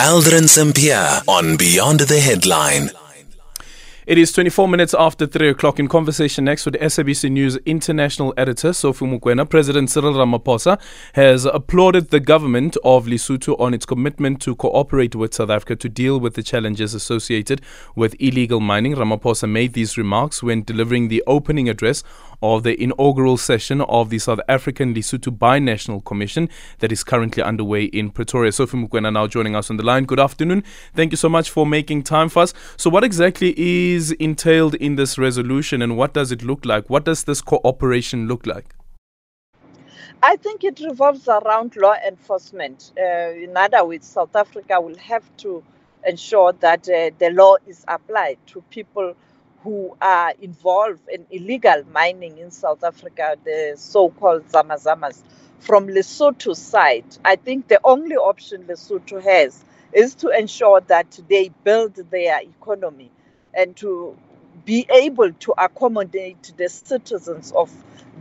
Aldrin Sampear on Beyond the Headline. It is 24 minutes after 3 o'clock in conversation next with SABC News international editor Sophie Mokoena. President Cyril Ramaphosa has applauded the government of Lesotho on its commitment to cooperate with South Africa to deal with the challenges associated with illegal mining. Ramaphosa made these remarks when delivering the opening address of the inaugural session of the South African Lesotho Binational Commission that is currently underway in Pretoria. Sophie Mokoena now joining us on the line. Good afternoon. Thank you so much for making time for us. So, what exactly is entailed in this resolution and what does it look like? What does this cooperation look like? I think it revolves around law enforcement. Uh, in other words, South Africa will have to ensure that uh, the law is applied to people who are involved in illegal mining in South Africa, the so-called Zamazamas. From Lesotho side, I think the only option Lesotho has is to ensure that they build their economy and to be able to accommodate the citizens of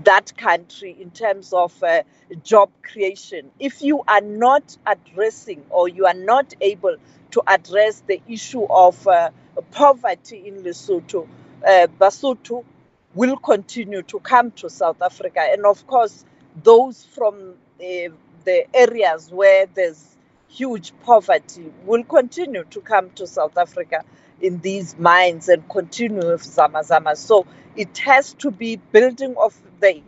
that country in terms of uh, job creation. If you are not addressing or you are not able to address the issue of uh, poverty in Lesotho, uh, Basotho will continue to come to South Africa. And of course, those from uh, the areas where there's huge poverty will continue to come to South Africa in these mines and continue with Zama Zama. So it has to be building of the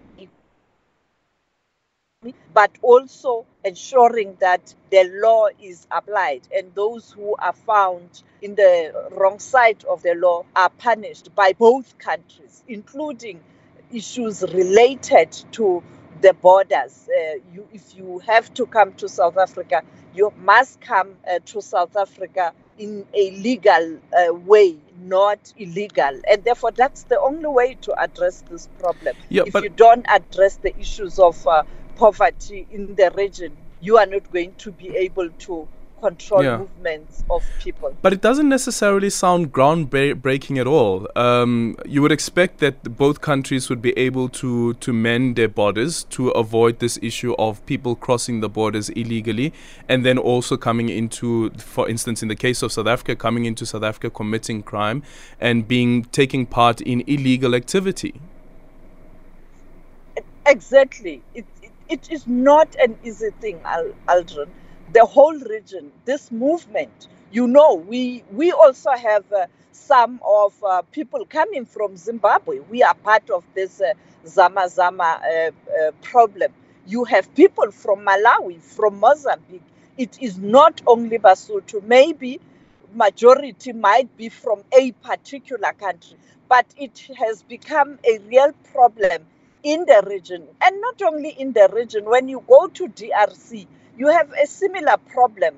but also ensuring that the law is applied and those who are found in the wrong side of the law are punished by both countries, including issues related to the borders. Uh, you, if you have to come to South Africa, you must come uh, to South Africa in a legal uh, way, not illegal. And therefore, that's the only way to address this problem. Yeah, if you don't address the issues of uh, poverty in the region, you are not going to be able to control yeah. movements of people. But it doesn't necessarily sound groundbreaking at all. Um, you would expect that both countries would be able to, to mend their borders to avoid this issue of people crossing the borders illegally and then also coming into, for instance, in the case of South Africa, coming into South Africa committing crime and being taking part in illegal activity. Exactly. It, it, is not an easy thing, Aldrin the whole region, this movement. You know, we we also have uh, some of uh, people coming from Zimbabwe. We are part of this uh, Zama Zama uh, uh, problem. You have people from Malawi, from Mozambique. It is not only Basotho. Maybe majority might be from a particular country, but it has become a real problem in the region, and not only in the region. When you go to DRC, you have a similar problem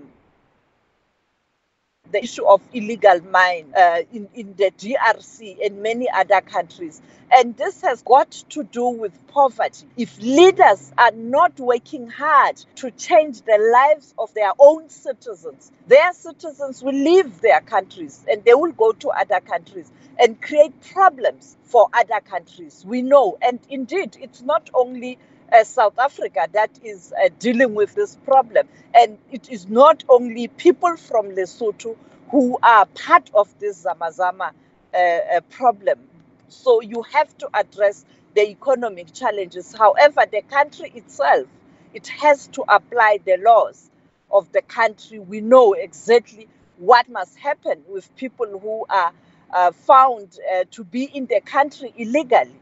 the issue of illegal mine uh, in, in the DRC and many other countries. And this has got to do with poverty. If leaders are not working hard to change the lives of their own citizens, their citizens will leave their countries and they will go to other countries and create problems for other countries. We know. And indeed, it's not only uh, South Africa that is uh, dealing with this problem. And it is not only people from Lesotho who are part of this Zamazama uh, uh, problem. So you have to address the economic challenges. However, the country itself, it has to apply the laws of the country. We know exactly what must happen with people who are uh, found uh, to be in the country illegally.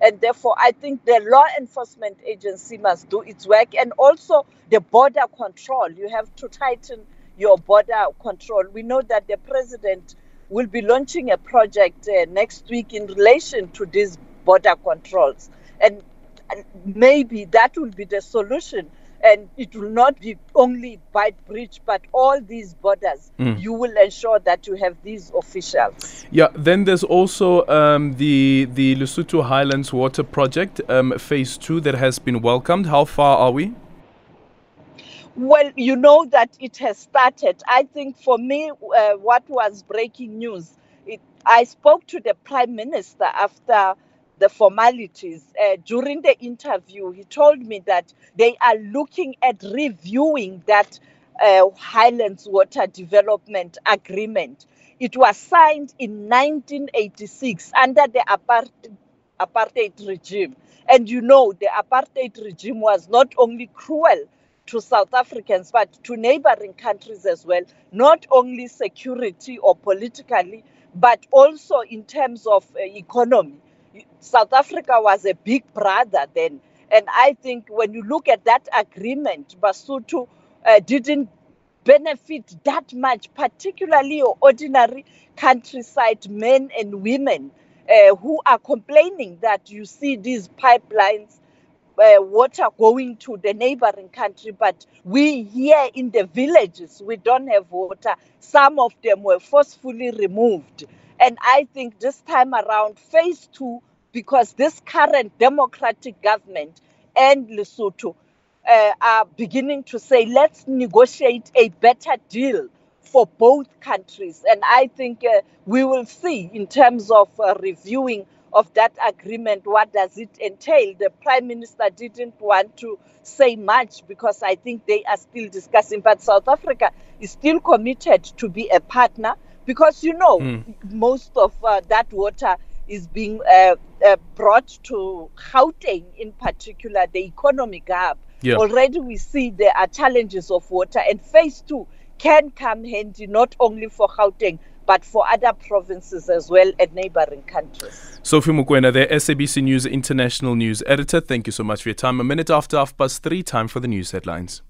And therefore, I think the law enforcement agency must do its work and also the border control. You have to tighten your border control. We know that the president will be launching a project uh, next week in relation to these border controls. And, and maybe that will be the solution and it will not be only by bridge but all these borders. Mm. You will ensure that you have these officials. Yeah. Then there's also um, the the Lesotho Highlands Water Project, um, Phase Two, that has been welcomed. How far are we? Well, you know that it has started. I think for me, uh, what was breaking news, it, I spoke to the Prime Minister after the formalities. Uh, during the interview, he told me that they are looking at reviewing that uh, Highlands Water Development Agreement. It was signed in 1986 under the apartheid, apartheid regime. And you know, the apartheid regime was not only cruel to South Africans, but to neighboring countries as well, not only security or politically, but also in terms of uh, economy. South Africa was a big brother then. And I think when you look at that agreement, Basotho uh, didn't benefit that much, particularly ordinary countryside men and women uh, who are complaining that you see these pipelines. Uh, water going to the neighboring country, but we here in the villages, we don't have water. Some of them were forcefully removed. And I think this time around, phase two, because this current democratic government and Lesotho uh, are beginning to say, let's negotiate a better deal for both countries. And I think uh, we will see in terms of uh, reviewing of that agreement, what does it entail? The Prime Minister didn't want to say much because I think they are still discussing. But South Africa is still committed to be a partner because, you know, mm. most of uh, that water is being uh, uh, brought to Gauteng in particular, the economic hub. Yeah. Already we see there are challenges of water, and phase two can come handy not only for Gauteng but for other provinces as well and neighboring countries. Sophie Mokoena, the SABC News International News Editor, thank you so much for your time. A minute after half past three, time for the news headlines.